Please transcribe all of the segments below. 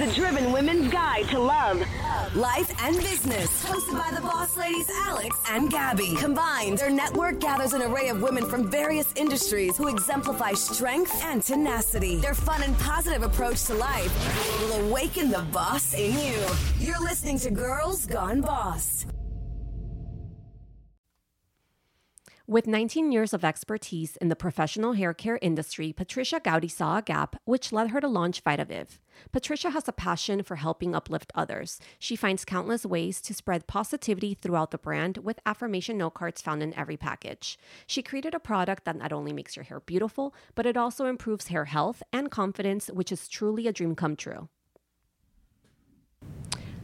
the Driven Women's Guide to Love. Life and Business, hosted by the boss ladies Alex and Gabby. Combined, their network gathers an array of women from various industries who exemplify strength and tenacity. Their fun and positive approach to life will awaken the boss in you. You're listening to Girls Gone Boss. With 19 years of expertise in the professional hair care industry, Patricia Gowdy saw a gap, which led her to launch VitaViv. Patricia has a passion for helping uplift others. She finds countless ways to spread positivity throughout the brand with affirmation note cards found in every package. She created a product that not only makes your hair beautiful, but it also improves hair health and confidence, which is truly a dream come true.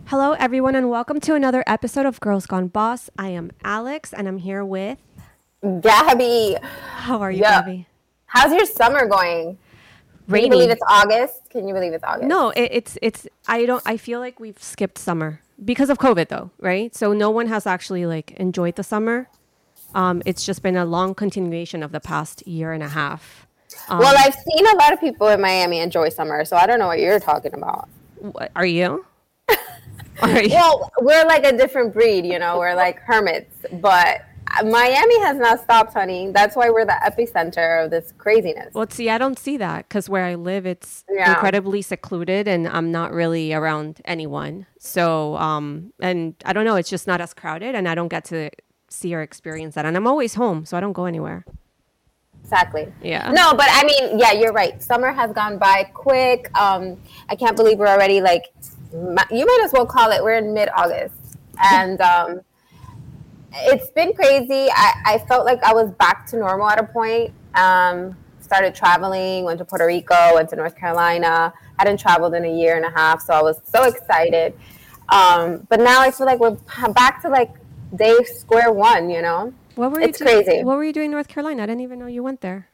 Hello, everyone, and welcome to another episode of Girls Gone Boss. I am Alex, and I'm here with Gabby. How are you, yeah. Gabby? How's your summer going? Rainy. Can you believe it's August? Can you believe it's August? No, it, it's it's. I don't. I feel like we've skipped summer because of COVID, though, right? So no one has actually like enjoyed the summer. Um, it's just been a long continuation of the past year and a half. Um, well, I've seen a lot of people in Miami enjoy summer, so I don't know what you're talking about. What, are you? are you? Well, we're like a different breed, you know. We're like hermits, but Miami has not stopped, honey. That's why we're the epicenter of this craziness. Well, see, I don't see that because where I live, it's yeah. incredibly secluded, and I'm not really around anyone. So, um, and I don't know, it's just not as crowded, and I don't get to see or experience that. And I'm always home, so I don't go anywhere. Exactly. Yeah. No, but I mean, yeah, you're right. Summer has gone by quick. Um, I can't believe we're already like, you might as well call it. We're in mid August, and um it's been crazy. I, I felt like I was back to normal at a point. Um, started traveling, went to Puerto Rico, went to North Carolina. I hadn't traveled in a year and a half, so I was so excited. Um, but now I feel like we're back to like day square one. You know, what were you? It's doing, crazy. What were you doing in North Carolina? I didn't even know you went there.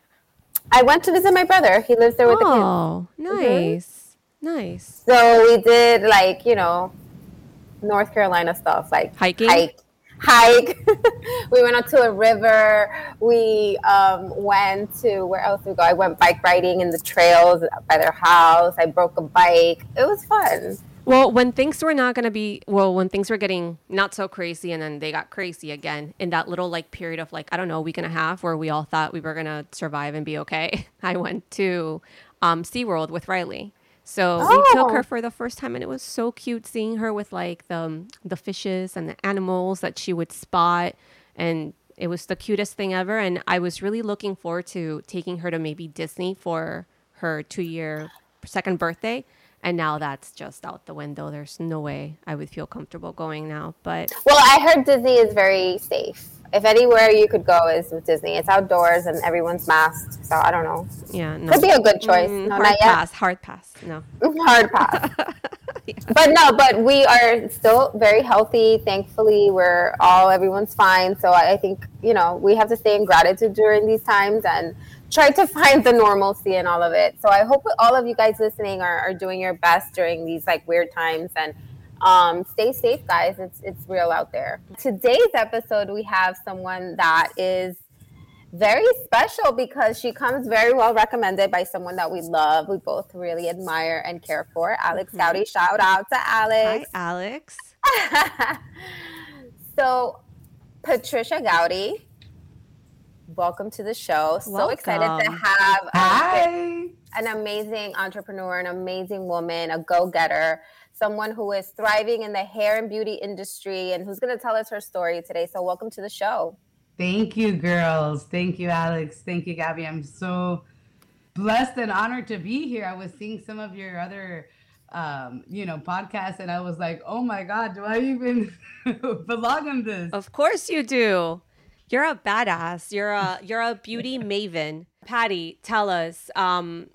I went to visit my brother. He lives there with oh, the kids. Oh, nice, mm-hmm. nice. So we did like you know, North Carolina stuff like hiking. Hike, hike. we went out to a river. We um, went to where else we go? I went bike riding in the trails by their house. I broke a bike. It was fun. Well, when things were not going to be, well, when things were getting not so crazy and then they got crazy again in that little like period of like, I don't know, a week and a half where we all thought we were going to survive and be okay, I went to um, SeaWorld with Riley. So oh. we took her oh. for the first time, and it was so cute seeing her with like the um, the fishes and the animals that she would spot, and it was the cutest thing ever. And I was really looking forward to taking her to maybe Disney for her two year second birthday. And now that's just out the window. There's no way I would feel comfortable going now. But well, I heard Disney is very safe if anywhere you could go is with Disney. It's outdoors and everyone's masked. So I don't know. Yeah, no. could be a good choice. Mm, no, hard pass. Yet. Hard pass. No. hard pass. yeah. But no, but we are still very healthy. Thankfully, we're all everyone's fine. So I, I think you know we have to stay in gratitude during these times and try to find the normalcy in all of it. So I hope all of you guys listening are, are doing your best during these like weird times and um, stay safe, guys. It's it's real out there. Today's episode, we have someone that is very special because she comes very well recommended by someone that we love, we both really admire and care for. Alex mm-hmm. Gowdy. Shout out to Alex. Hi, Alex. so, Patricia Gowdy, welcome to the show. So excited to have Hi. an amazing entrepreneur, an amazing woman, a go-getter someone who is thriving in the hair and beauty industry and who's going to tell us her story today. So, welcome to the show. Thank you, girls. Thank you, Alex. Thank you, Gabby. I'm so blessed and honored to be here. I was seeing some of your other um, you know, podcasts, and I was like, oh my God, do I even belong in this? Of course you do. You're a badass. You're a you're a beauty maven. Patty, tell us, um,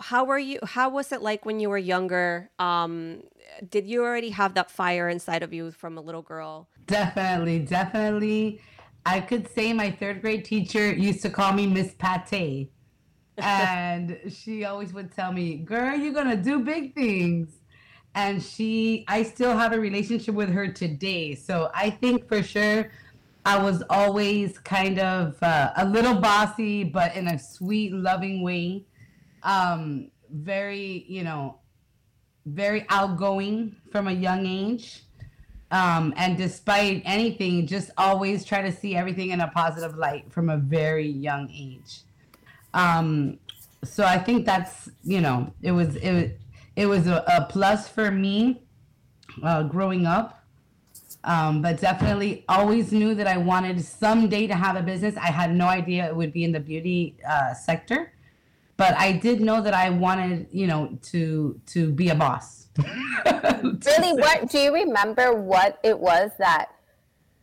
how were you how was it like when you were younger? Um did you already have that fire inside of you from a little girl? Definitely definitely. I could say my third grade teacher used to call me miss pate. And she always would tell me girl you're gonna do big things. And she i still have a relationship with her today. So i think for sure i was always kind of uh, a little bossy but in a sweet loving way um, very, you know, very outgoing from a young age. Um, and despite anything, just always try to see everything in a positive light from a very young age. Um, so I think that's you know it was it it was a, a plus for me uh, growing up, um, but definitely always knew that I wanted someday to have a business. I had no idea it would be in the beauty uh, sector, but I did know that I wanted you know to to be a boss. really, what do you remember? What it was that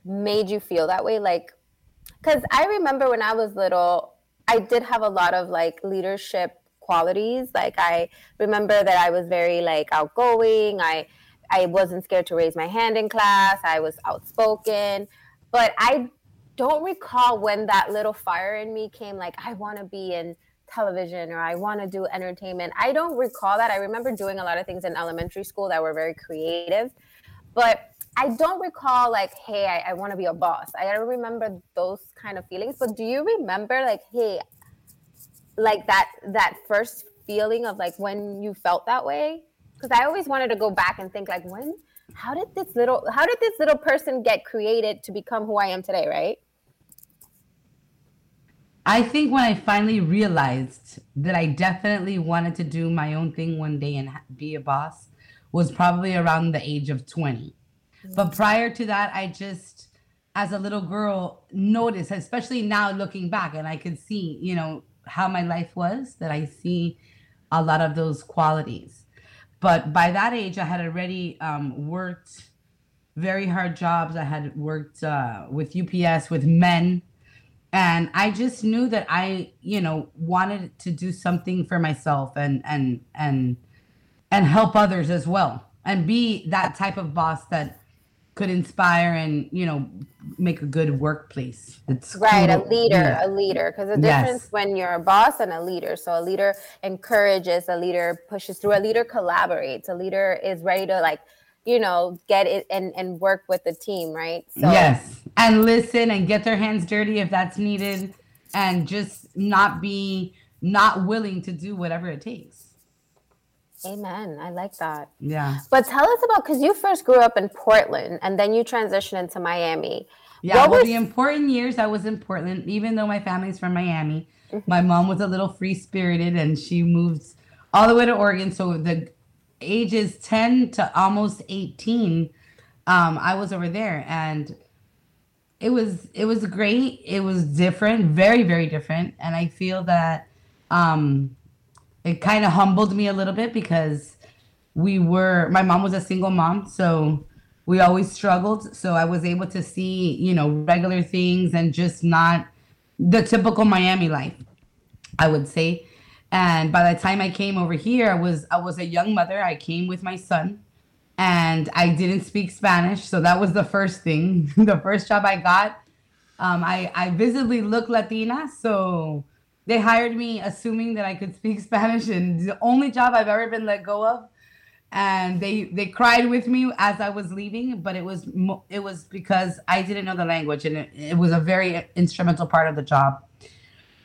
made you feel that way? Like, because I remember when I was little, I did have a lot of like leadership qualities. Like I remember that I was very like outgoing. I I wasn't scared to raise my hand in class. I was outspoken. But I don't recall when that little fire in me came like I want to be in television or I want to do entertainment. I don't recall that. I remember doing a lot of things in elementary school that were very creative. But I don't recall like, hey, I, I want to be a boss. I don't remember those kind of feelings. But do you remember like, hey, like that that first feeling of like when you felt that way? Because I always wanted to go back and think like, when, how did this little, how did this little person get created to become who I am today, right? I think when I finally realized that I definitely wanted to do my own thing one day and be a boss was probably around the age of 20 but prior to that, I just, as a little girl, noticed, especially now looking back, and I could see, you know, how my life was, that I see a lot of those qualities. But by that age, I had already um, worked very hard jobs. I had worked uh, with UPS, with men. And I just knew that I, you know, wanted to do something for myself and and and and help others as well and be that type of boss that could inspire and you know make a good workplace it's right cool. a leader yeah. a leader because the difference yes. when you're a boss and a leader so a leader encourages a leader pushes through a leader collaborates a leader is ready to like you know get it and and work with the team right so yes and listen and get their hands dirty if that's needed and just not be not willing to do whatever it takes Amen. I like that. Yeah. But tell us about because you first grew up in Portland and then you transitioned into Miami. Yeah, what well, was... the important years I was in Portland, even though my family's from Miami. Mm-hmm. My mom was a little free spirited and she moved all the way to Oregon. So the ages 10 to almost 18, um, I was over there and it was it was great. It was different, very, very different. And I feel that um it kind of humbled me a little bit because we were my mom was a single mom so we always struggled. So i was able to see you know regular things and just not the typical miami life i would say. And by the time i came over here i was i was a young mother. I came with my son and i didn't speak spanish. So that was the first thing the first job i got. Um, I, I visibly look latina. So they hired me assuming that I could speak Spanish, and the only job I've ever been let go of. And they they cried with me as I was leaving, but it was it was because I didn't know the language, and it, it was a very instrumental part of the job.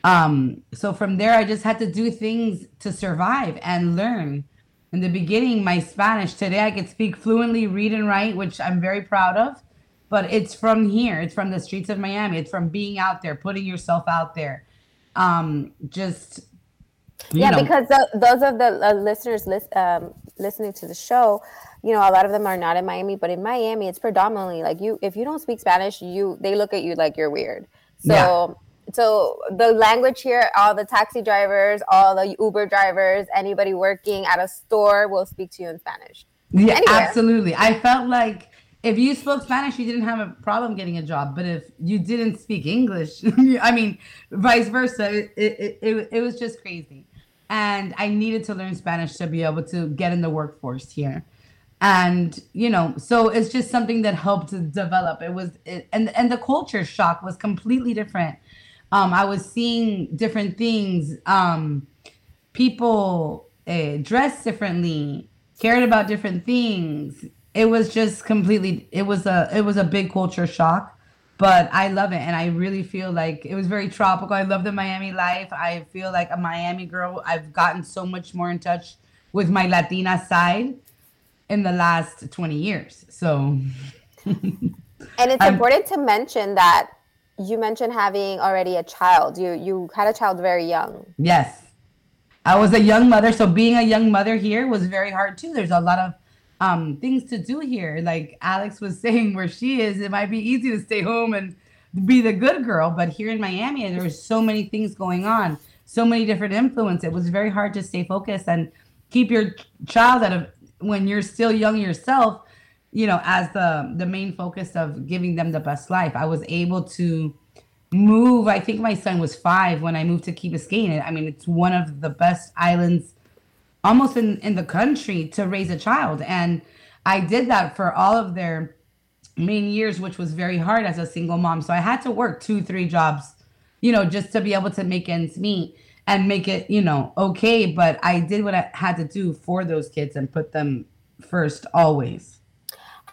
Um, so from there, I just had to do things to survive and learn. In the beginning, my Spanish today I could speak fluently, read and write, which I'm very proud of. But it's from here. It's from the streets of Miami. It's from being out there, putting yourself out there um, just yeah, know. because the, those of the uh, listeners list, um, listening to the show, you know, a lot of them are not in Miami, but in Miami, it's predominantly like you. If you don't speak Spanish, you they look at you like you're weird. So. Yeah. So the language here, all the taxi drivers, all the Uber drivers, anybody working at a store will speak to you in Spanish. Yeah, Anywhere. absolutely. I felt like if you spoke Spanish, you didn't have a problem getting a job. But if you didn't speak English, I mean, vice versa, it, it, it, it, was just crazy. And I needed to learn Spanish to be able to get in the workforce here. And, you know, so it's just something that helped develop. It was, it, and, and the culture shock was completely different. Um, I was seeing different things. Um, people uh, dressed differently, cared about different things it was just completely it was a it was a big culture shock but i love it and i really feel like it was very tropical i love the miami life i feel like a miami girl i've gotten so much more in touch with my latina side in the last 20 years. So and it's important to mention that you mentioned having already a child. You you had a child very young. Yes. I was a young mother, so being a young mother here was very hard too. There's a lot of um, things to do here. Like Alex was saying, where she is, it might be easy to stay home and be the good girl, but here in Miami, there was so many things going on, so many different influences. It was very hard to stay focused and keep your child out of when you're still young yourself. You know, as the the main focus of giving them the best life. I was able to move. I think my son was five when I moved to Key Biscayne. I mean, it's one of the best islands almost in, in the country to raise a child. And I did that for all of their main years, which was very hard as a single mom. So I had to work two, three jobs, you know, just to be able to make ends meet and make it, you know, okay. But I did what I had to do for those kids and put them first always.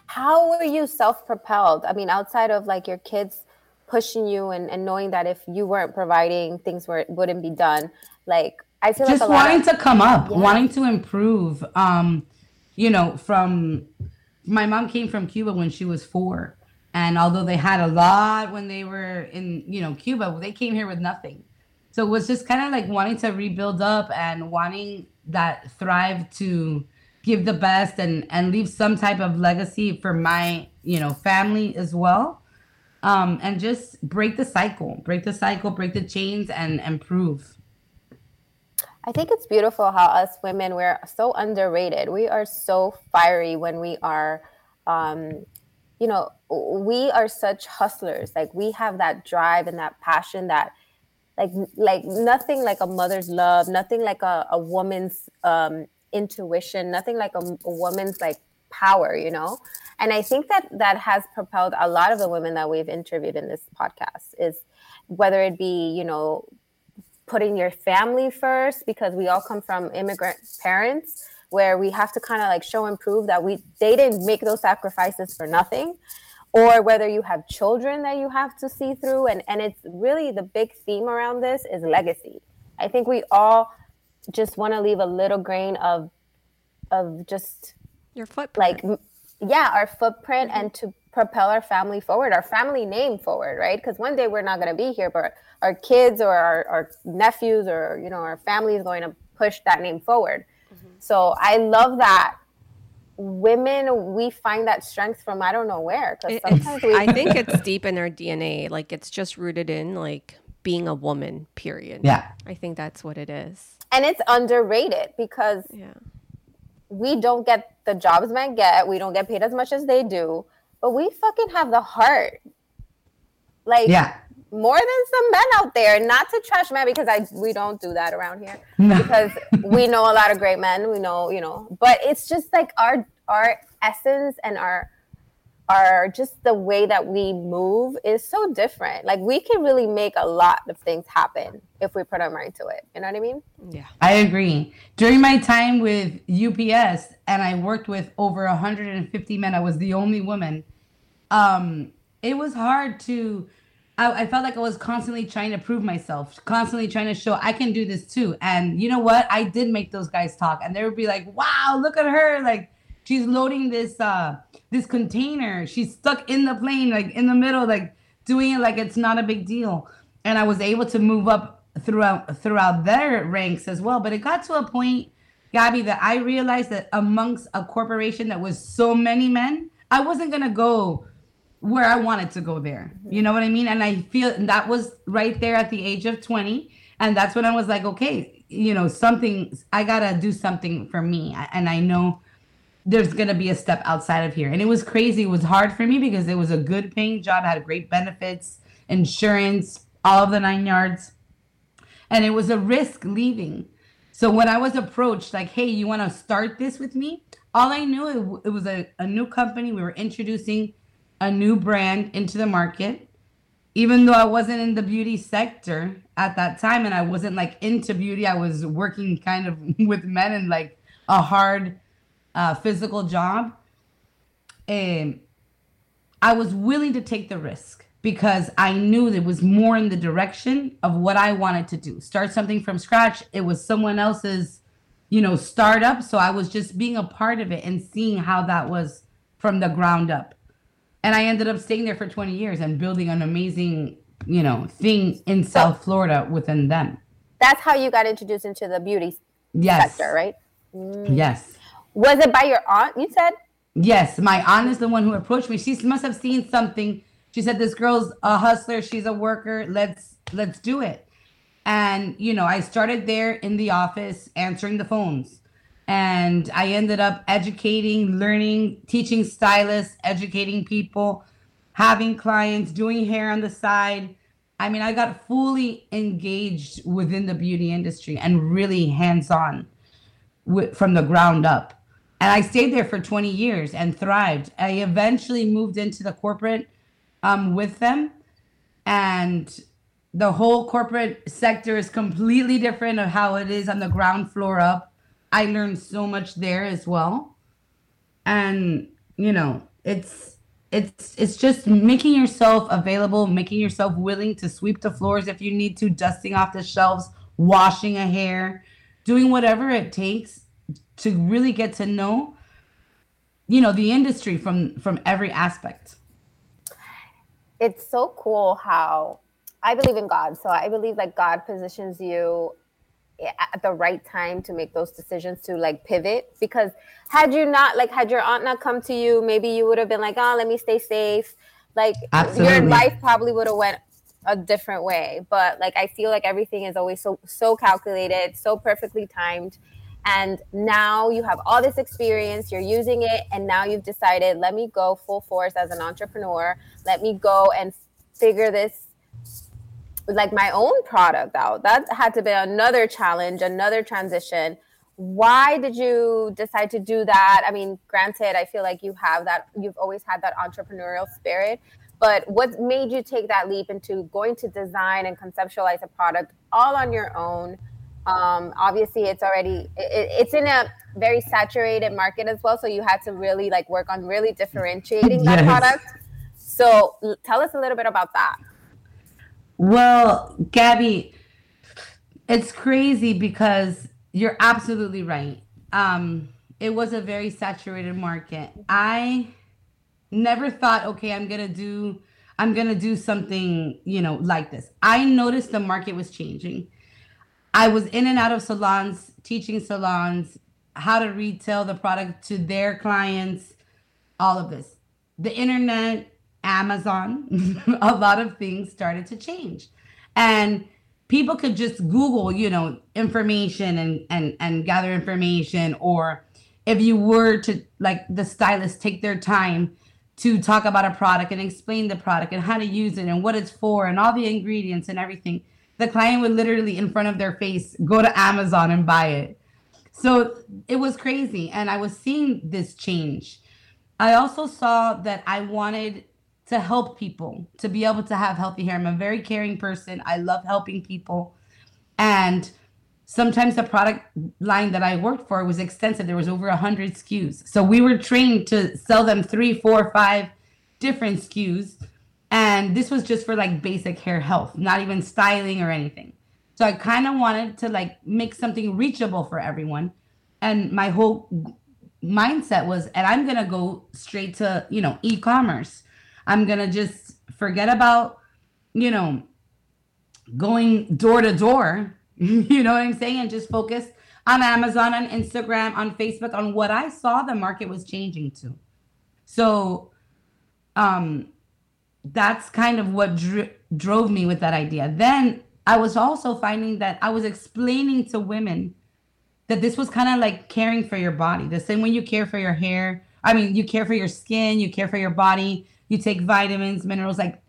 How were you self propelled? I mean, outside of like your kids pushing you and, and knowing that if you weren't providing, things were, wouldn't be done. Like, I feel just like wanting of, to come up, yeah. wanting to improve. Um, you know, from my mom came from Cuba when she was four. And although they had a lot when they were in, you know, Cuba, they came here with nothing. So it was just kind of like wanting to rebuild up and wanting that thrive to give the best and and leave some type of legacy for my, you know, family as well. Um, and just break the cycle, break the cycle, break the chains and improve. I think it's beautiful how us women we're so underrated. We are so fiery when we are um, you know, we are such hustlers. Like we have that drive and that passion that like like nothing like a mother's love, nothing like a, a woman's um, intuition, nothing like a, a woman's like power, you know? And I think that that has propelled a lot of the women that we've interviewed in this podcast is whether it be, you know, putting your family first because we all come from immigrant parents where we have to kind of like show and prove that we they didn't make those sacrifices for nothing or whether you have children that you have to see through and and it's really the big theme around this is legacy. I think we all just want to leave a little grain of of just your footprint. like yeah our footprint and to propel our family forward, our family name forward, right? Because one day we're not going to be here, but our kids or our, our, nephews or you know our family is going to push that name forward. Mm-hmm. So I love that women we find that strength from I don't know where because sometimes we- I think it's deep in our DNA. Like it's just rooted in like being a woman. Period. Yeah, I think that's what it is. And it's underrated because yeah. we don't get the jobs men get. We don't get paid as much as they do but we fucking have the heart. Like yeah. more than some men out there. Not to trash men because I we don't do that around here. No. Because we know a lot of great men. We know, you know, but it's just like our our essence and our are just the way that we move is so different. Like we can really make a lot of things happen if we put our mind to it. You know what I mean? Yeah. I agree. During my time with UPS and I worked with over 150 men, I was the only woman. Um, it was hard to I, I felt like I was constantly trying to prove myself, constantly trying to show I can do this too. And you know what? I did make those guys talk and they would be like, wow, look at her. Like she's loading this uh this container. She's stuck in the plane, like in the middle, like doing it like it's not a big deal. And I was able to move up throughout throughout their ranks as well. But it got to a point, Gabby, that I realized that amongst a corporation that was so many men, I wasn't gonna go where I wanted to go there. You know what I mean? And I feel that was right there at the age of 20. And that's when I was like, okay, you know, something, I gotta do something for me. And I know there's gonna be a step outside of here. And it was crazy. It was hard for me because it was a good paying job, had great benefits, insurance, all of the nine yards. And it was a risk leaving. So when I was approached, like, hey, you wanna start this with me? All I knew it, it was a, a new company. We were introducing a new brand into the market. Even though I wasn't in the beauty sector at that time and I wasn't like into beauty, I was working kind of with men and like a hard uh, physical job, and I was willing to take the risk because I knew it was more in the direction of what I wanted to do. Start something from scratch. It was someone else's you know, startup. So I was just being a part of it and seeing how that was from the ground up. And I ended up staying there for 20 years and building an amazing, you know, thing in South Florida within them. That's how you got introduced into the beauty Yes. sector, right? Mm. Yes. Was it by your aunt? You said. Yes, my aunt is the one who approached me. She must have seen something. She said, "This girl's a hustler. She's a worker. Let's let's do it." And you know, I started there in the office answering the phones, and I ended up educating, learning, teaching stylists, educating people, having clients, doing hair on the side. I mean, I got fully engaged within the beauty industry and really hands on from the ground up. And I stayed there for 20 years and thrived. I eventually moved into the corporate um, with them. And the whole corporate sector is completely different of how it is on the ground floor up. I learned so much there as well. And, you know, it's it's it's just making yourself available, making yourself willing to sweep the floors if you need to, dusting off the shelves, washing a hair, doing whatever it takes to really get to know you know the industry from from every aspect it's so cool how I believe in God. So I believe like God positions you at the right time to make those decisions to like pivot? Because had you not like had your aunt not come to you maybe you would have been like oh let me stay safe. Like your life probably would have went a different way. But like i feel like everything is always so so calculated so perfectly timed. And now you have all this experience you're using it and now you've decided let me go full force as an entrepreneur. Let me go and figure this like my own product out. That had to be another challenge another transition. Why did you decide to do that? I mean granted i feel like you have that you've always had that entrepreneurial spirit but what made you take that leap into going to design and conceptualize a product all on your own? Um, obviously it's already it, it's in a very saturated market as well so you had to really like work on really differentiating that Yes. product. So tell us a little bit about that well gabby it's crazy because you're absolutely right. Um it was a very saturated market. I never thought okay i'm gonna do i'm gonna do something you know like this. I noticed the market was changing. I was in and out of salons teaching salons how to retail the product to their clients all of this. The internet amazon a lot of things started to change. And people could just google you know information and and and gather information. Or if you were to like the stylist take their time to talk about a product and explain the product and how to use it and what it's for and all the ingredients and everything the client would literally in front of their face go to amazon and buy it. So it was crazy. And i was seeing this change. I also saw that i wanted to help people to be able to have healthy hair i'm a very caring person i love helping people and sometimes the product line that I worked for was extensive. There was over a hundred SKUs. So we were trained to sell them three, four, five different SKUs. And this was just for like basic hair health, not even styling or anything. So I kind of wanted to like make something reachable for everyone. And my whole mindset was, and I'm gonna go straight to, you know, e-commerce. I'm gonna just forget about, you know, going door to door. You know what I'm saying? And just focus on Amazon, on Instagram, on Facebook, on what I saw the market was changing to. So, um, that's kind of what dr- drove me with that idea. Then I was also finding that I was explaining to women that this was kind of like caring for your body, the same way you care for your hair. I mean, you care for your skin, you care for your body, you take vitamins, minerals. Like,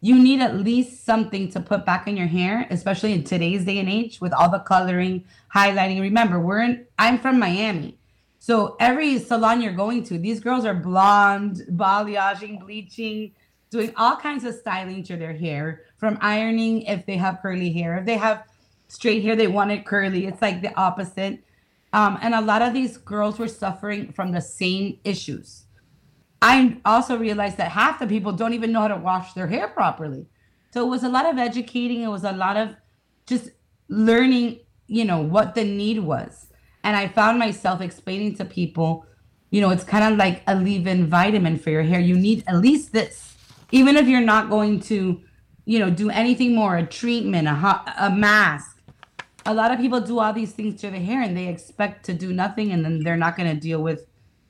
you need at least something to put back in your hair, especially in today's day and age with all the coloring, highlighting. Remember, we're in, I'm from Miami. So every salon you're going to, these girls are blonde, balayaging, bleaching, doing all kinds of styling to their hair, from ironing if they have curly hair. If they have straight hair, they want it curly. It's like the opposite. Um, and a lot of these girls were suffering from the same issues. I also realized that half the people don't even know how to wash their hair properly. So it was a lot of educating. It was a lot of just learning, you know, what the need was. And I found myself explaining to people, you know, it's kind of like a leave-in vitamin for your hair. You need at least this, even if you're not going to, you know, do anything more, a treatment, a hot, a mask. A lot of people do all these things to the hair and they expect to do nothing, and then they're not going to deal with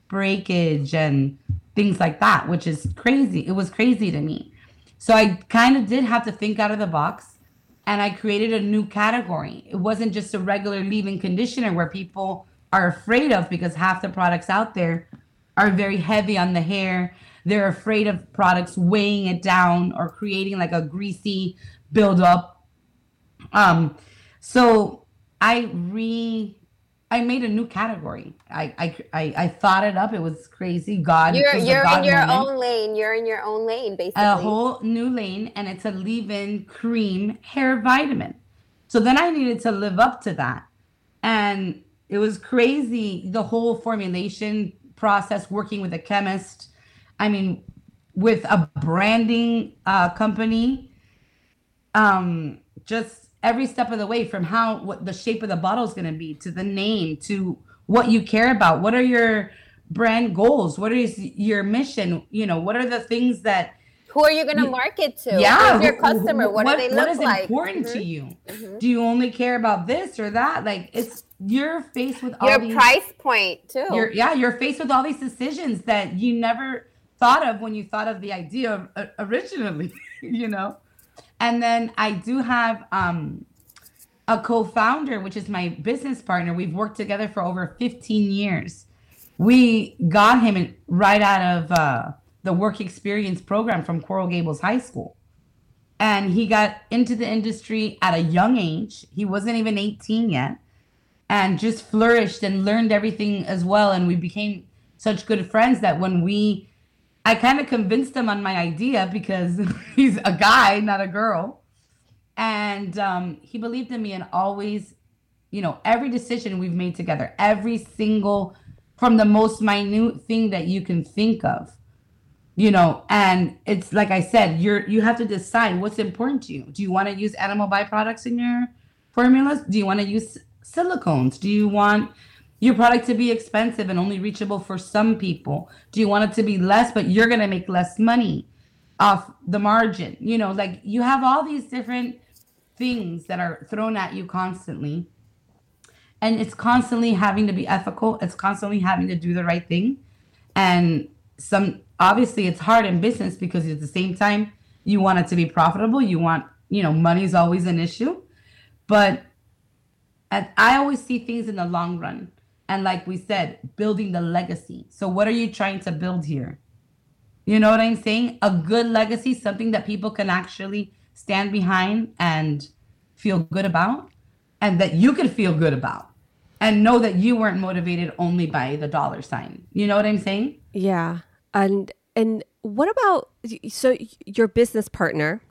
breakage and things like that, which is crazy. It was crazy to me. So I kind of did have to think out of the box and I created a new category. It wasn't just a regular leave-in conditioner where people are afraid of because half the products out there are very heavy on the hair. They're afraid of products weighing it down or creating like a greasy buildup. Um, so I re I made a new category. I I I, I thought it up. It was crazy. God, You're you're God in your moment. own lane. You're in your own lane, basically. a whole new lane, and it's a leave-in cream hair vitamin. So then I needed to live up to that, and it was crazy. The whole formulation process, working with a chemist. I mean, with a branding uh, company. Um, just every step of the way from how what the shape of the bottle is going to be to the name to what you care about what are your brand goals what is your mission you know what are the things that Who are you going to market to? yeah Who's your customer? What, do they look what is like? important Mhm. to you do you only care about this or that like it's you're faced with all Your these price point too. you're yeah you're faced with all these decisions that you never thought of when you thought of the idea uh, originally you know and then i do have um a co-founder which is my business partner. We've worked together for over 15 years. We got him in, right out of uh, the work experience program from coral gables high school. And he got into the industry at a young age. He wasn't even 18 yet. And just flourished and learned everything as well. And we became such good friends that when we, I kind of convinced him on my idea because he's a guy, not a girl. And um, he believed in me and always, you know, every decision we've made together, every single, from the most minute thing that you can think of, you know, and it's like I said, you're, you have to decide what's important to you. Do you want to use animal byproducts in your formulas? Do you want to use silicones? Do you want your product to be expensive and only reachable for some people? Do you want it to be less, but you're going to make less money off the margin? You know, like you have all these different things that are thrown at you constantly. And it's constantly having to be ethical. It's constantly having to do the right thing. And some obviously it's hard in business because at the same time you want it to be profitable. You want, you know, money's always an issue. But I always see things in the long run. And like we said, building the legacy. So what are you trying to build here? You know what I'm saying? A good legacy, something that people can actually stand behind and feel good about and that you could feel good about and know that you weren't motivated only by the dollar sign. You know what I'm saying? Yeah. And and what about so your business partner,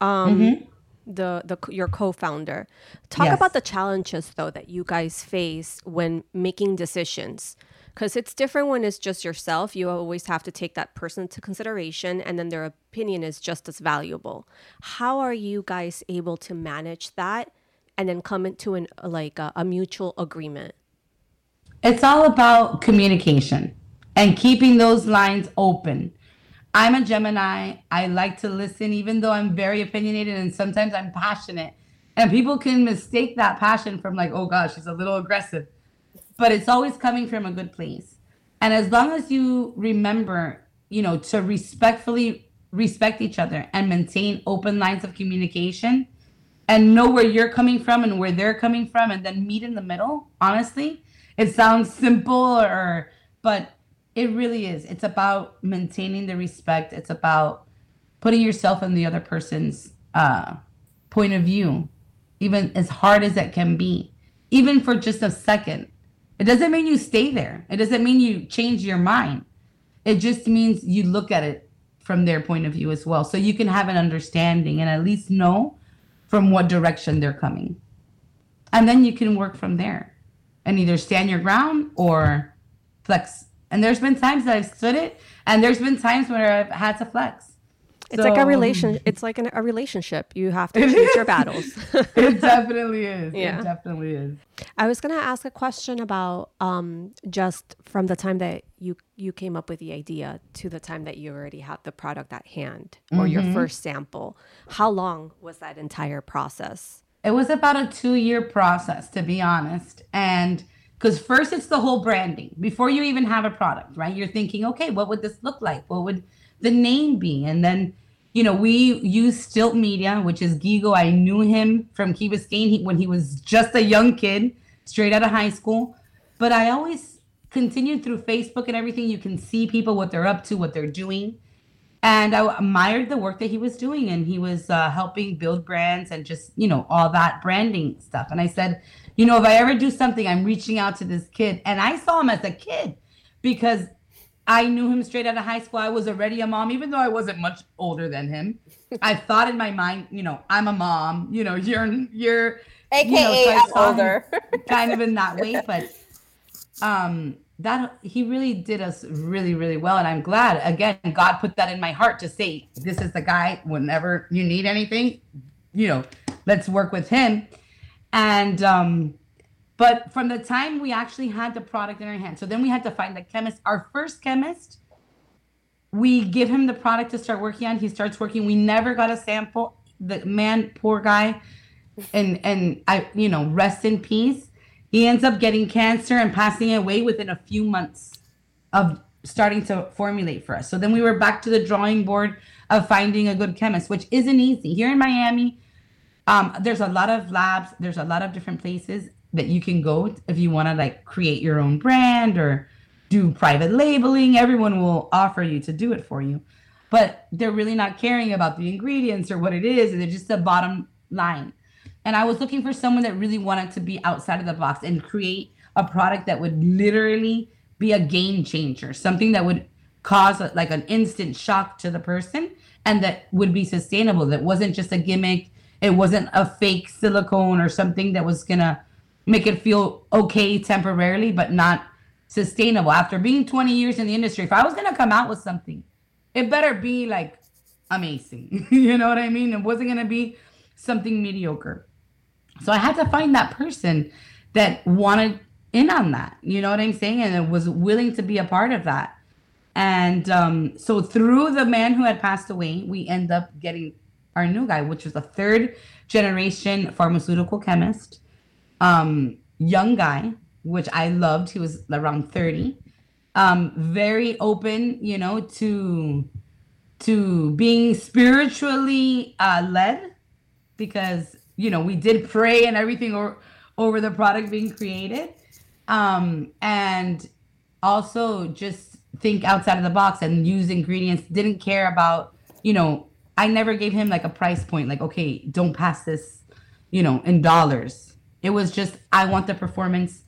um the the your co-founder. Talk Yes. about the challenges though that you guys face when making decisions. Cuz it's different when it's just yourself. You always have to take that person into consideration and then their opinion is just as valuable. How are you guys able to manage that and then come into an like a, a mutual agreement? It's all about communication and keeping those lines open. I'm a Gemini. I like to listen, even though I'm very opinionated and sometimes I'm passionate. And people can mistake that passion from, like, oh gosh, she's a little aggressive. But it's always coming from a good place. And as long as you remember, you know, to respectfully respect each other and maintain open lines of communication and know where you're coming from and where they're coming from and then meet in the middle, honestly, it sounds simple or but it really is. It's about maintaining the respect. It's about putting yourself in the other person's uh, point of view even as hard as it can be even for just a second. It doesn't mean you stay there. It doesn't mean you change your mind. It just means you look at it from their point of view as well. So you can have an understanding and at least know from what direction they're coming. And then you can work from there and either stand your ground or flex. And there's been times that I've stood it, and there's been times where I've had to flex. It's so, like a relation. It's like an, a relationship. You have to choose your battles. it definitely is. Yeah. It definitely is. I was gonna ask a question about um, just from the time that you you came up with the idea to the time that you already had the product at hand or mm-hmm. your first sample. How long was that entire process? It was about a two year process, to be honest, and because first it's the whole branding before you even have a product, right? You're thinking, okay, what would this look like? What would the name be? And then, you know, we use Stilt Media, which is Gigo. I knew him from Key Biscayne when he was just a young kid, straight out of high school. But I always continued through Facebook and everything. You can see people, what they're up to, what they're doing. And I admired the work that he was doing. And he was uh, helping build brands and just, you know, all that branding stuff. And I said, you know, if I ever do something, I'm reaching out to this kid. And I saw him as a kid because I knew him straight out of high school. I was already a mom, even though I wasn't much older than him. I thought in my mind, you know, I'm a mom. You know, you're you're AKA you know, so I'm older. kind of in that way, but um that he really did us really really well and i'm glad again god put that in my heart to say this is the guy whenever you need anything you know let's work with him and um, but from the time we actually had the product in our hand, so then we had to find the chemist. Our first chemist, we give him the product to start working on. He starts working. We never got a sample. The man, poor guy, and and I, you know, rest in peace. He ends up getting cancer and passing away within a few months of starting to formulate for us. So then we were back to the drawing board of finding a good chemist, which isn't easy. Here in Miami, um, there's a lot of labs. There's a lot of different places that you can go if you want to like create your own brand or do private labeling. Everyone will offer you to do it for you, but they're really not caring about the ingredients or what it is. They're just the bottom line. And I was looking for someone that really wanted to be outside of the box and create a product that would literally be a game changer, something that would cause a, like an instant shock to the person and that would be sustainable. That wasn't just a gimmick it wasn't a fake silicone or something that was gonna make it feel okay temporarily, but not sustainable. After being 20 years in the industry, if I was gonna come out with something, it better be like amazing. you know what I mean? It wasn't gonna be something mediocre. So I had to find that person that wanted in on that. You know what I'm saying? And was willing to be a part of that. And um, so through the man who had passed away, we end up getting our new guy, which was a third generation pharmaceutical chemist, um, young guy, which I loved. He was around 30. Um, very open, you know, to to being spiritually uh, led because you know we did pray and everything over, over the product being created um, and also just think outside of the box and use ingredients didn't care about you know I never gave him like a price point, like, okay, don't pass this, you know, in dollars. It was just, I want the performance.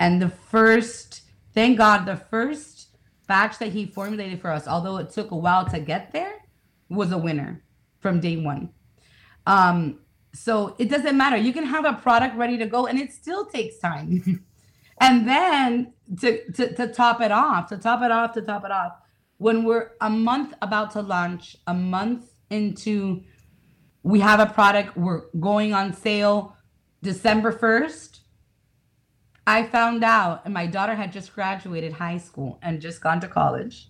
And the first, thank God, the first batch that he formulated for us, although it took a while to get there, was a winner from day one. Um, so it doesn't matter. You can have a product ready to go and it still takes time. and then to, to, to top it off, to top it off, to top it off, when we're a month about to launch, a month into we have a product we're going on sale December 1st. I found out and my daughter had just graduated high school and just gone to college.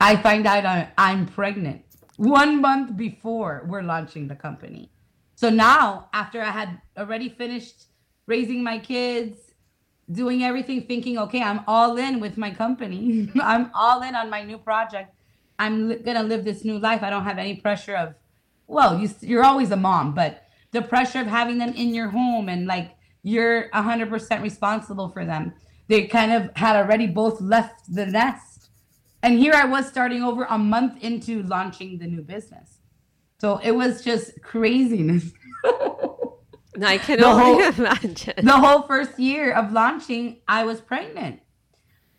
I find out I'm pregnant 1 month before we're launching the company. So now after I had already finished raising my kids, doing everything thinking okay, I'm all in with my company. I'm all in on my new project I'm li- gonna live this new life. I don't have any pressure of, well, you you're always a mom, but the pressure of having them in your home and like you're 100% responsible for them. They kind of had already both left the nest, and here I was starting over a month into launching the new business. So it was just craziness. I can the only whole, imagine. The whole first year of launching, I was pregnant.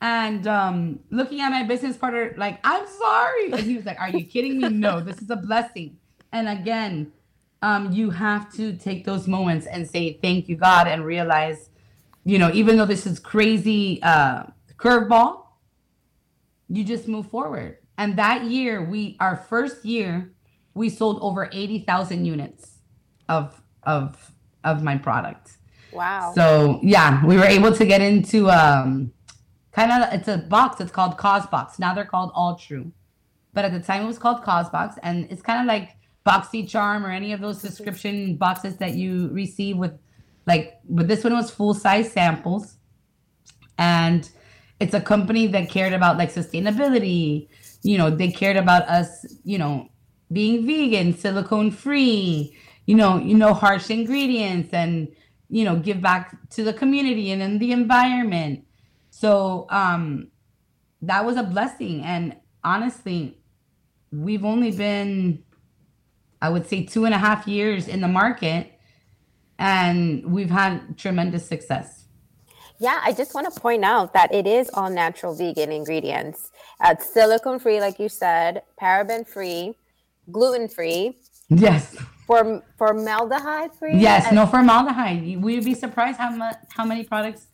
And um, looking at my business partner like i'm sorry. And he was like are you kidding me? No this is a blessing. And again um, you have to take those moments and say thank you god and realize you know even though this is crazy uh, curveball you just move forward. And that year, we our first year, we sold over 80,000 units of of of my product. Wow. So yeah, we were able to get into um kind of it's a box. It's called Causebox. Now they're called AllTrue, but at the time it was called Causebox, and it's kind of like BoxyCharm or any of those subscription boxes that you receive with like. But this one was full size samples, and it's a company that cared about like sustainability. You know, they cared about us. You know, being vegan, silicone free. You know, you know, harsh ingredients and you know give back to the community and in the environment so um that was a blessing and honestly we've only been i would say two and a half years in the market and we've had tremendous success Yeah, I just want to point out that it is all natural vegan ingredients. It's silicone free, like you said, paraben free, gluten free, yes. For formaldehyde free. yes no formaldehyde. We'd be surprised how much how many products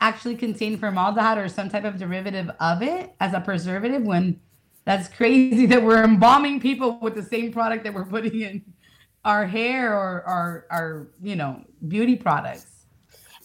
actually contain formaldehyde or some type of derivative of it as a preservative when that's crazy that we're embalming people with the same product that we're putting in our hair or our our you know beauty products.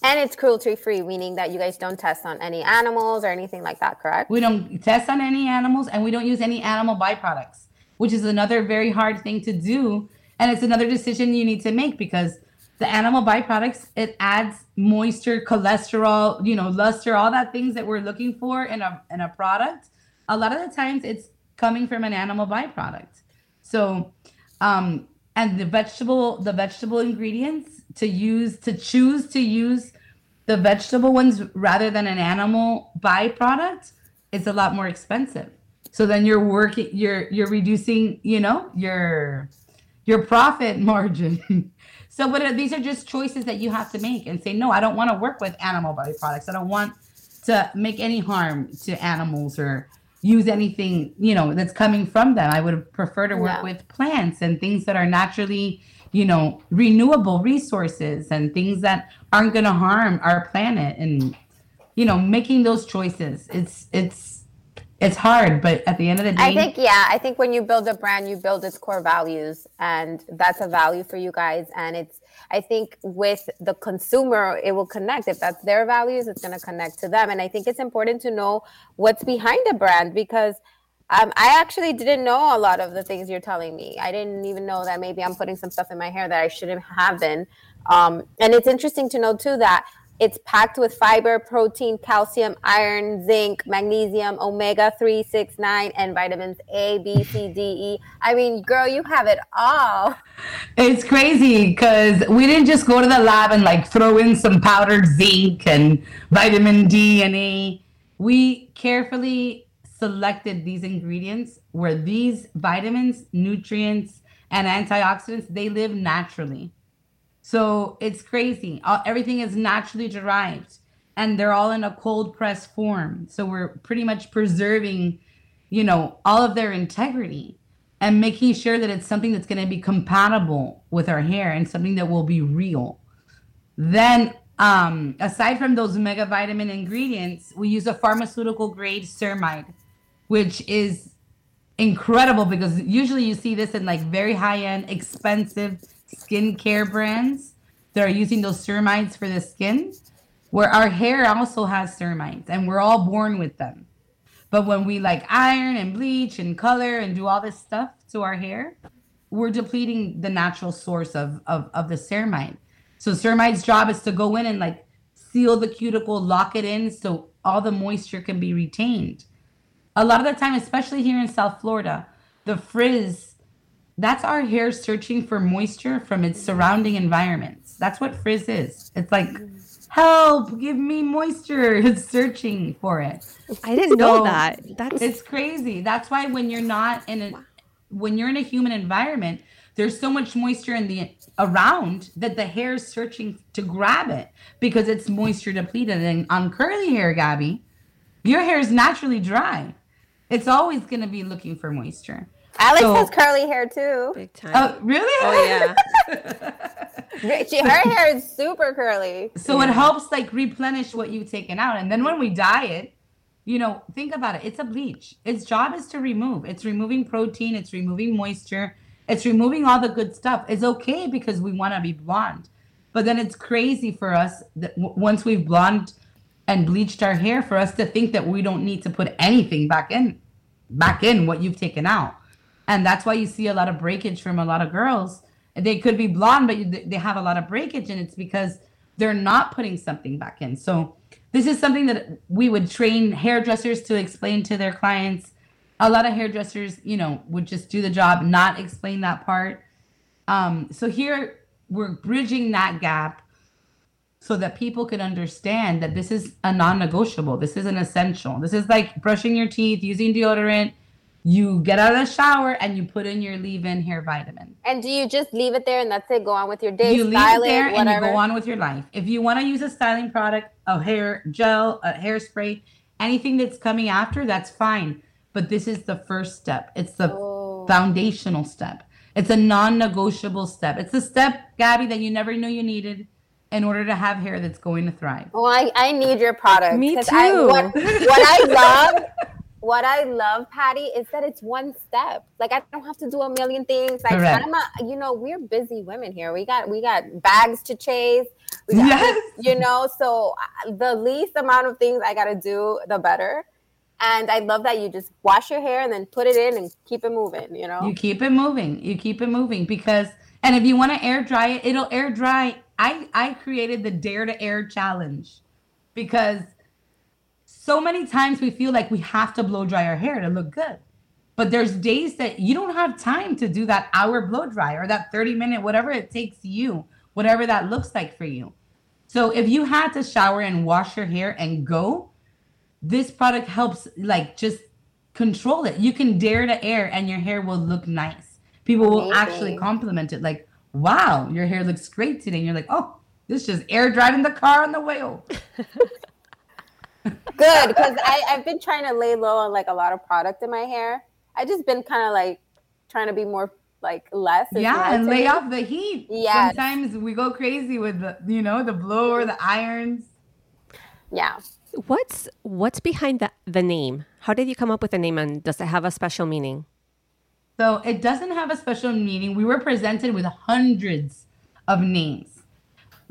And it's cruelty free, meaning that you guys don't test on any animals or anything like that, correct? we don't test on any animals and we don't use any animal byproducts which is another very hard thing to do. And it's another decision you need to make because the animal byproducts it adds moisture cholesterol you know luster all that things that we're looking for in a in a product. A lot of the times it's coming from an animal byproduct. So um and the vegetable the vegetable ingredients to use to choose to use the vegetable ones rather than an animal byproduct is a lot more expensive so then you're working you're you're reducing you know your your profit margin. So but uh, these are just choices that you have to make and say no i don't want to work with animal byproducts i don't want to make any harm to animals or use anything you know that's coming from them. I would prefer to work Yeah. with plants and things that are naturally you know renewable resources and things that aren't going to harm our planet. And you know making those choices it's it's it's hard but at the end of the day I think, yeah, I think when you build a brand, you build its core values, and that's a value for you guys. And it's, I think, with the consumer, it will connect. If that's their values, it's going to connect to them. And I think it's important to know what's behind a brand because um, I actually didn't know a lot of the things you're telling me. I didn't even know that maybe I'm putting some stuff in my hair that I shouldn't have been. Um, and it's interesting to know too that it's packed with fiber, protein, calcium, iron, zinc, magnesium, omega 3, 6, 9, and vitamins A, B, C, D, E. I mean, girl, you have it all. It's crazy because we didn't just go to the lab and like throw in some powdered zinc and vitamin D and A. We carefully selected these ingredients where these vitamins, nutrients, and antioxidants they live naturally. So it's crazy. All, everything is naturally derived and they're all in a cold press form. So we're pretty much preserving, you know, all of their integrity and making sure that it's something that's going to be compatible with our hair and something that will be real. Then, um, aside from those mega vitamin ingredients, we use a pharmaceutical grade ceramide, which is incredible because usually you see this in like very high end, expensive skincare brands that are using those ceramides for the skin, where our hair also has ceramides and we're all born with them. But when we like iron and bleach and color and do all this stuff to our hair, we're depleting the natural source of, of, of the ceramide. So ceramide's job is to go in and like seal the cuticle, lock it in so all the moisture can be retained. A lot of the time, especially here in South Florida, the frizz, that's our hair searching for moisture from its surrounding environments. That's what frizz is. It's like, help, give me moisture. It's searching for it. I didn't know that. That's It's crazy. That's why when you're not in a when you're in a human environment, there's so much moisture in the around that the hair is searching to grab it because it's moisture depleted. And on curly hair, Gabby, your hair is naturally dry. It's always gonna be looking for moisture. Alex So- has curly hair too. big time. Oh, really? oh yeah. She, her hair is super curly. So it helps like replenish what you've taken out. And then when we dye it, you know, think about it. It's a bleach. Its job is to remove. It's removing protein, it's removing moisture, it's removing all the good stuff. It's okay because we want to be blonde. But then it's crazy for us that w- once we've blonde and bleached our hair for us to think that we don't need to put anything back in back in what you've taken out. And that's why you see a lot of breakage from a lot of girls. They could be blonde, but they have a lot of breakage, and it's because they're not putting something back in. So this is something that we would train hairdressers to explain to their clients. A lot of hairdressers, you know, would just do the job, not explain that part. Um, so here we're bridging that gap so that people can understand that this is a non-negotiable. This is an essential. This is like brushing your teeth, using deodorant. You get out of the shower and you put in your leave-in hair vitamin. And do you just leave it there and that's it? Go on with your day. You leave it there it, and you go on with your life. If you want to use a styling product, a hair gel, a hairspray, anything that's coming after, that's fine. But this is the first step. It's the oh. foundational step. It's a non-negotiable step. It's a step, Gabby, that you never knew you needed in order to have hair that's going to thrive. Well, I, I need your product. Me too. I, what, what I love, what I love, Patty, is that it's one step. Like I don't have to do a million things. Like Correct. I'm a, you know, we're busy women here. We got we got bags to chase. Got, yes. You know, so uh, the least amount of things I got to do, the better. And I love that you just wash your hair and then put it in and keep it moving. You know, you keep it moving. You keep it moving because, and if you want to air dry it, it'll air dry I I created the Dare to Air challenge because so many times we feel like we have to blow dry our hair to look good. But there's days that you don't have time to do that hour blow dry or that 30 minute, whatever it takes you, whatever that looks like for you. So if you had to shower and wash your hair and go, this product helps like just control it. You can dare to air and your hair will look nice. People will Amazing. actually compliment it like, wow, your hair looks great today. And you're like, oh, this just air dried in the car on the way Good, because I've been trying to lay low on like a lot of product in my hair. I just been kind of like trying to be more like less. Yeah, and lay off the heat. Yeah. Sometimes we go crazy with the, you know, the blower, the irons. Yeah. What's what's behind the the name? How did you come up with the name, and does it have a special meaning? So it doesn't have a special meaning. We were presented with hundreds of names.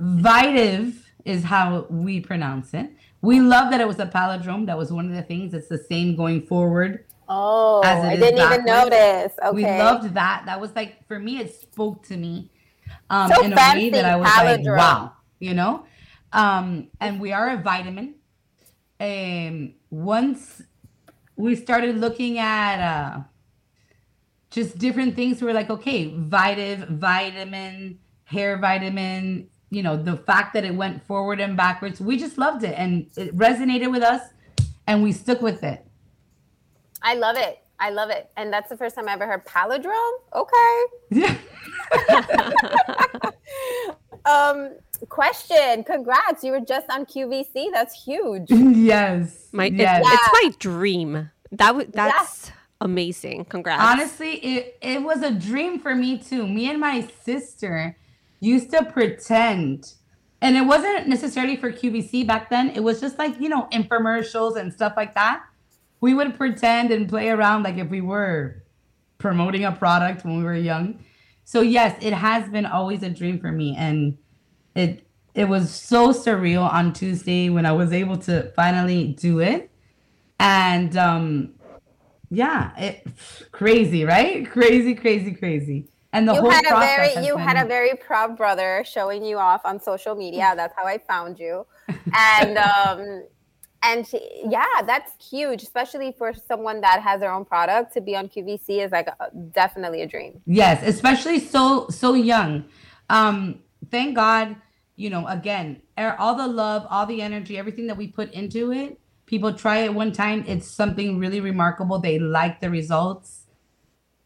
Vitiv is how we pronounce it. We love that it was a palindrome. That was one of the things. It's the same going forward. Oh, I didn't backwards. even notice. Okay. We loved that. That was like for me, it spoke to me um, so in a way that I was palindrome. like, wow, you know. Um, and we are a vitamin. Um, once we started looking at uh, just different things. We are like, okay, vitiv, vitamin, hair vitamin, you know, the fact that it went forward and backwards. We just loved it and it resonated with us and we stuck with it. I love it. I love it. And that's the first time I ever heard palindrome. Okay. Yeah. um, question. Congrats. You were just on QVC. That's huge. Yes. My, yes. It's, it's my dream. That would that's amazing. Congrats. Honestly, it, it was a dream for me too. Me and my sister used to pretend, and it wasn't necessarily for QVC back then. It was just like, you know, infomercials and stuff like that. We would pretend and play around like if we were promoting a product when we were young. So yes, it has been always a dream for me and it it was so surreal on Tuesday when I was able to finally do it. And um yeah, it crazy, right? Crazy, crazy, crazy. And the you whole had a very you been... had a very proud brother showing you off on social media. That's how I found you. And um and yeah, that's huge, especially for someone that has their own product to be on QVC is like a, definitely a dream. Yes, especially so so young. Um thank God, you know, again, all the love, all the energy, everything that we put into it People try it one time, it's something really remarkable. They like the results.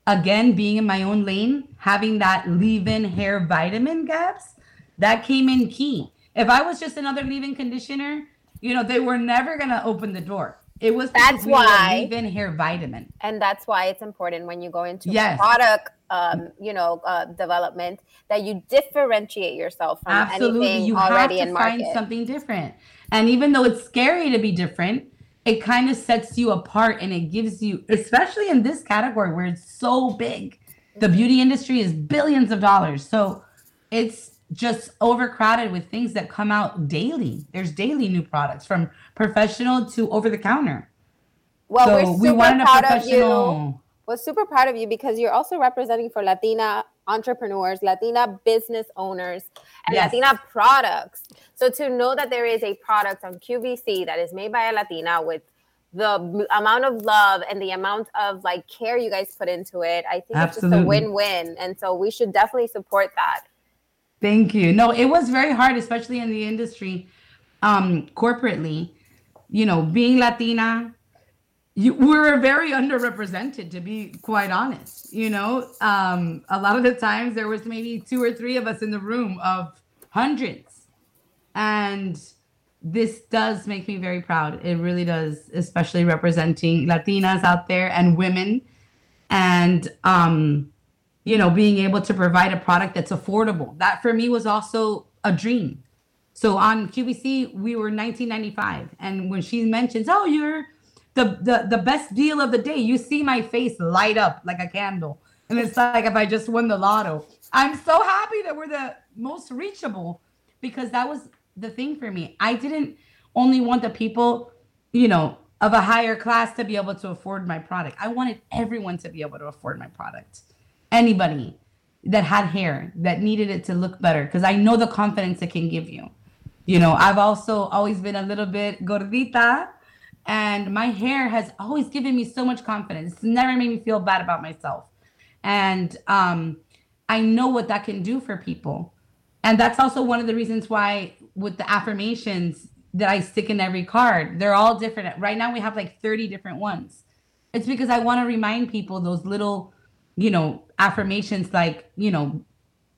Again, being in my own lane, having that leave in hair vitamin gaps, that came in key. If I was just another leave in conditioner, you know, they were never going to open the door. It was that's why leave in hair vitamin, and that's why it's important when you go into yes. product, um, you know, uh, development that you differentiate yourself from Absolutely. anything you already have to in market. Find something different. And even though it's scary to be different, it kind of sets you apart and it gives you, especially in this category where it's so big. The mm-hmm. beauty industry is billions of dollars. So it's just overcrowded with things that come out daily. There's daily new products from professional to over the counter. Well, so we're super we wanted proud of you. We're super proud of you because you're also representing for Latina entrepreneurs, Latina business owners, and yes. Latina products. So to know that there is a product on QVC that is made by a Latina with the amount of love and the amount of like care you guys put into it, I think Absolutely. it's just a win-win. And so we should definitely support that. Thank you. No, it was very hard, especially in the industry, um, corporately. You know, being Latina, you we're very underrepresented to be quite honest you know? Um a lot of the times there was maybe two or three of us in the room of hundreds. And this does make me very proud. It really does especially representing latinas out there and women. And um you know being able to provide a product that's affordable. That for me was also a dream. So on qvc we were 1995 and when she mentions oh you're the, the the best deal of the day. You see my face light up like a candle. And it's like if I just won the lotto. I'm so happy that we're the most reachable because that was the thing for me. I didn't only want the people, you know, of a higher class to be able to afford my product. I wanted everyone to be able to afford my product. Anybody that had hair that needed it to look better because I know the confidence it can give you. You know, I've also always been a little bit gordita and my hair has always given me so much confidence. It's never made me feel bad about myself. And um, I know what that can do for people. And that's also one of the reasons why, with the affirmations that I stick in every card, they're all different. Right now, we have like 30 different ones. It's because I want to remind people those little, you know, affirmations like, you know,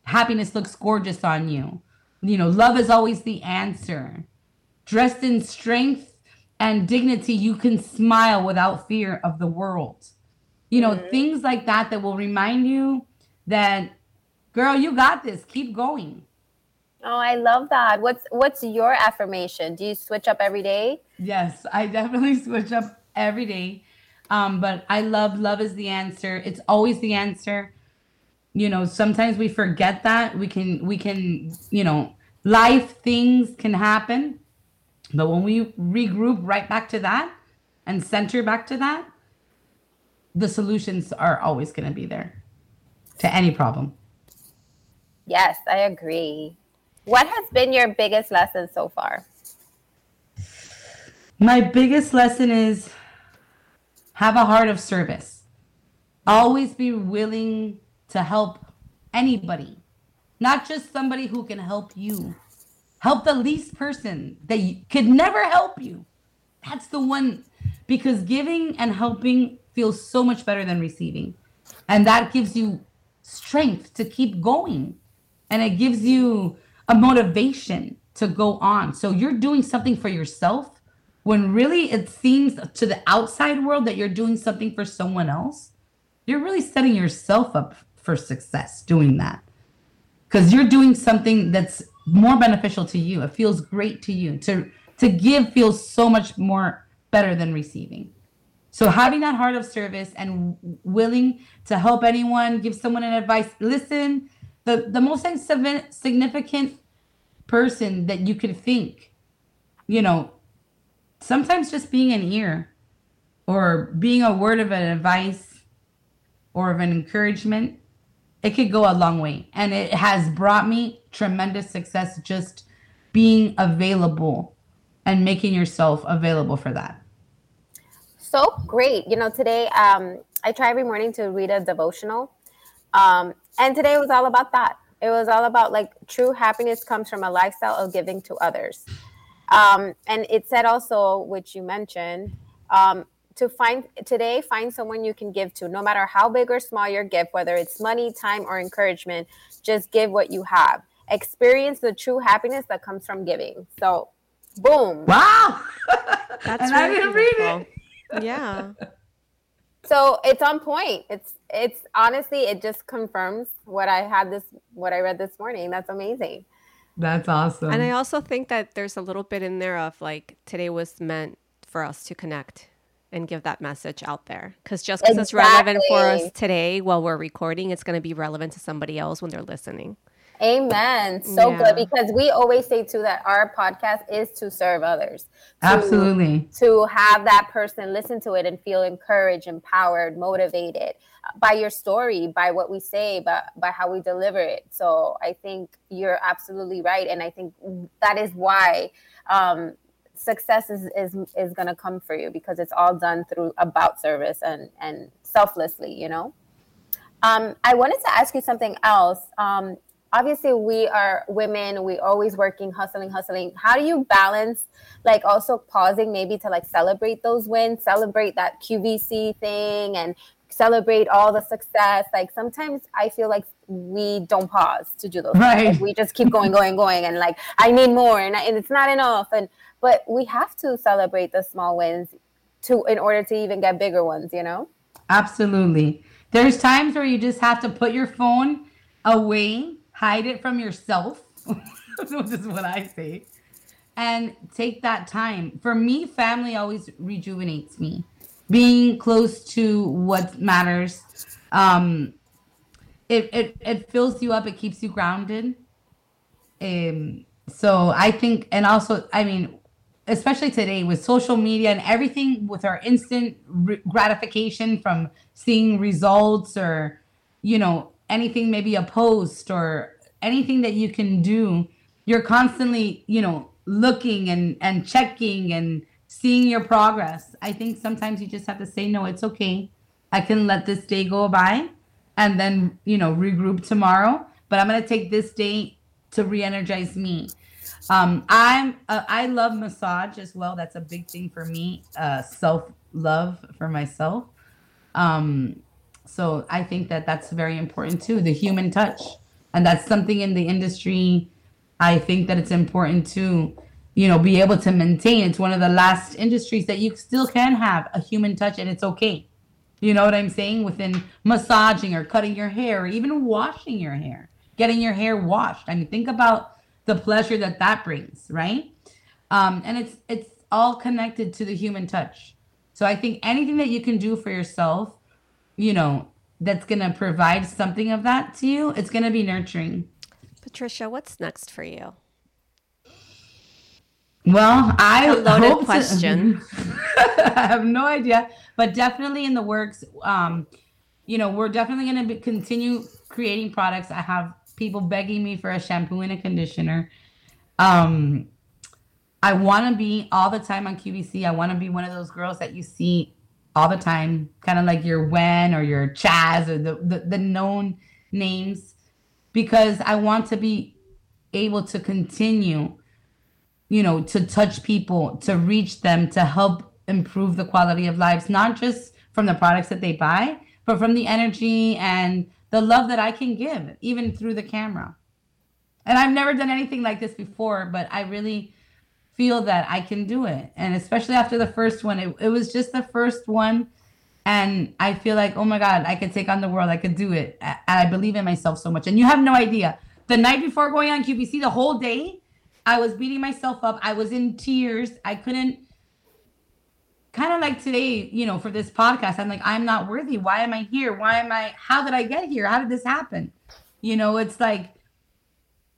happiness looks gorgeous on you. You know, love is always the answer. Dressed in strength and dignity, you can smile without fear of the world. You know, mm-hmm. things like that that will remind you that, girl, you got this. Keep going. Oh, I love that. What's what's your affirmation? Do you switch up every day? Yes, I definitely switch up every day. Um, but I love love is the answer. It's always the answer. You know, sometimes we forget that. We can we can, you know, life things can happen but when we regroup right back to that and center back to that, the solutions are always going to be there to any problem. Yes, I agree. What has been your biggest lesson so far? My biggest lesson is have a heart of service. Always be willing to help anybody, not just somebody who can help you. Help the least person that could never help you. That's the one because giving and helping feels so much better than receiving. And that gives you strength to keep going. And it gives you a motivation to go on. So you're doing something for yourself when really it seems to the outside world that you're doing something for someone else. You're really setting yourself up for success doing that. Because you're doing something that's more beneficial to you. It feels great to you. To to give feels so much more better than receiving. So having that heart of service and willing to help anyone, give someone an advice, listen, the the most significant person that you could think, you know, sometimes just being an ear or being a word of an advice or of an encouragement it could go a long way. And it has brought me tremendous success just being available and making yourself available for that. So great. You know, today um, I try every morning to read a devotional. Um, and today was all about that. It was all about like true happiness comes from a lifestyle of giving to others. Um, and it said also, which you mentioned, um, to find today find someone you can give to. No matter how big or small your gift whether it's money time or encouragement just give what you have. Experience the true happiness that comes from giving. So boom. Wow. That's and really i didn't read it. yeah. So it's on point. It's it's honestly it just confirms what i had this what i read this morning. That's amazing. That's awesome. And i also think that there's a little bit in there of like today was meant for us to connect and give that message out there. Because just because it's relevant for us today while we're recording, it's going to be relevant to somebody else when they're listening. Amen. So Yeah. good because we always say too that our podcast is to serve others. To- Absolutely. To have that person listen to it and feel encouraged, empowered, motivated by your story, by what we say, by, by how we deliver it. So I think you're absolutely right. And I think that is why um, success is, is, is going to come for you because it's all done through about service and, and selflessly, you know? Um, I wanted to ask you something else. Um, obviously, we are women. We always working, hustling, hustling. How do you balance, like, also pausing maybe to like celebrate those wins, celebrate that QVC thing, and celebrate all the success? Like sometimes I feel like we don't pause to do those. Right. Like, we just keep going, going, going, and like I need more, and, I, and it's not enough. And but we have to celebrate the small wins to in order to even get bigger ones. You know. Absolutely. There's times where you just have to put your phone away, hide it from yourself, which is what I say, and take that time. For me, family always rejuvenates me. Being close to what matters, um, it, it it fills you up. It keeps you grounded. Um, so I think, and also, I mean, especially today with social media and everything with our instant r- gratification from seeing results or you know anything maybe a post or anything that you can do you're constantly you know looking and and checking and seeing your progress. I think sometimes you just have to say no it's okay. I can let this day go by and then you know regroup tomorrow but i'm going to take this day to re-energize me um, I'm uh, I love massage as well. That's a big thing for me. Uh, self love for myself. Um, so I think that that's very important too. The human touch, and that's something in the industry. I think that it's important to, you know, be able to maintain. It's one of the last industries that you still can have a human touch, and it's okay. You know what I'm saying? Within massaging or cutting your hair, or even washing your hair, getting your hair washed. I mean, think about the pleasure that that brings, right? Um, and it's it's all connected to the human touch. So I think anything that you can do for yourself, you know, that's gonna provide something of that to you, it's gonna be nurturing. Patricia, what's next for you? Well, I A loaded hope to- question. I have no idea, but definitely in the works. Um, you know, we're definitely going to continue creating products. I have people begging me for a shampoo and a conditioner. Um, I want to be all the time on QVC. I want to be one of those girls that you see all the time, kind of like your Wen or your Chaz or the, the, the known names, because I want to be able to continue you know, to touch people, to reach them, to help improve the quality of lives, not just from the products that they buy, but from the energy and the love that I can give, even through the camera. And I've never done anything like this before, but I really feel that I can do it. And especially after the first one, it, it was just the first one. And I feel like, oh my God, I could take on the world. I could do it. And I believe in myself so much. And you have no idea. The night before going on QVC, the whole day, I was beating myself up. I was in tears. I couldn't kind of like today, you know, for this podcast, I'm like, I'm not worthy. Why am I here? Why am I how did I get here? How did this happen? You know, it's like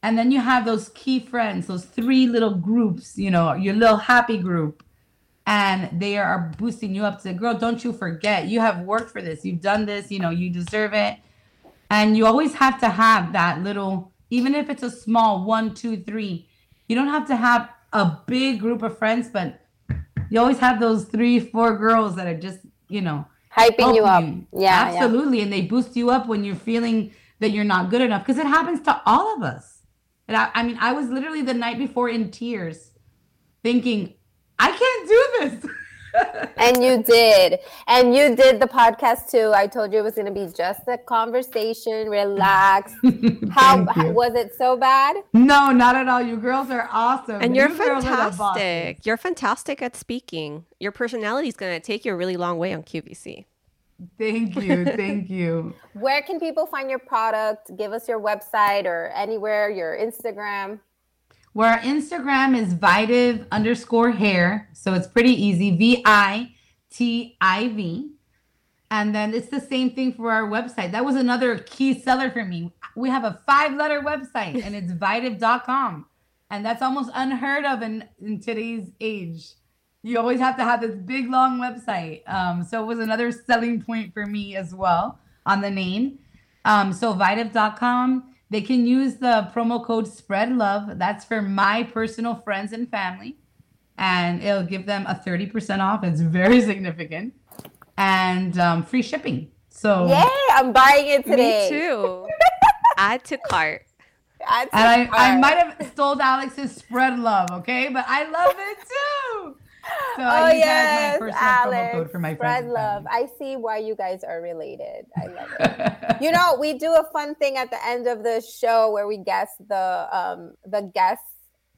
and then you have those key friends, those three little groups, you know, your little happy group. And they are boosting you up to girl, don't you forget, you have worked for this. You've done this, you know, you deserve it. And you always have to have that little, even if it's a small one, two, three, you don't have to have a big group of friends, but you always have those three, four girls that are just, you know, Hyping you up. helping Yeah, yeah. absolutely. And they boost you up when you're feeling that you're not good enough because it happens to all of us. And I, I mean, I was literally the night before in tears thinking, I can't do this. And you did. And you did the podcast too. I told you it was going to be just a conversation, relax. How, Thank was it so bad? no, not at all. You girls are awesome. And you're You girls are the bosses. fantastic. You're fantastic at speaking. Your personality is going to take you a really long way on QVC. Thank you. Thank you. Where can people find your product? Give us your website or anywhere, your Instagram. Where our Instagram is Vitiv underscore hair. So it's pretty easy. V I T I V. And then it's the same thing for our website. That was another key seller for me. We have a five letter website and it's vitiv.com. And that's almost unheard of in, in today's age. You always have to have this big long website. Um, so it was another selling point for me as well on the name. Um, so vitiv.com, they can use the promo code spread love. That's for my personal friends and family. And it'll give them a 30% off. It's very significant. And um, free shipping. So Yay, I'm buying it today. Me too. Add to cart. Add to and I, I might have stole Alex's spread love, okay? But I love it too. So Oh I use that yes, as my personal promo Alex. code for my spread friends. love. I see why you guys are related. I love it. you know, we do a fun thing at the end of the show where we guess the um the guest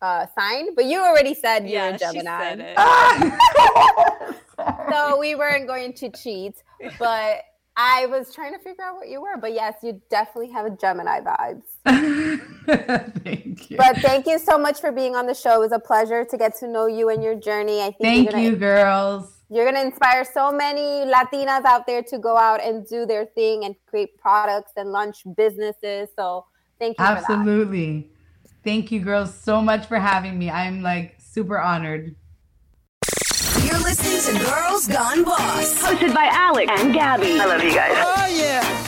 uh sign, but you already said you're a she Gemini. said it. So we weren't going to cheat, but I was trying to figure out what you were. But yes, you definitely have a Gemini vibes. Thank you. But thank you so much for being on the show. It was a pleasure to get to know you and your journey. I think Thank gonna, you, girls. You're gonna inspire so many Latinas out there to go out and do their thing and create products and launch businesses. So thank you. Absolutely. Thank you, girls, so much for having me. I'm like super honored. You're listening to Girls Gone Boss. Hosted by Alex and Gabby. I love you guys. Oh yeah.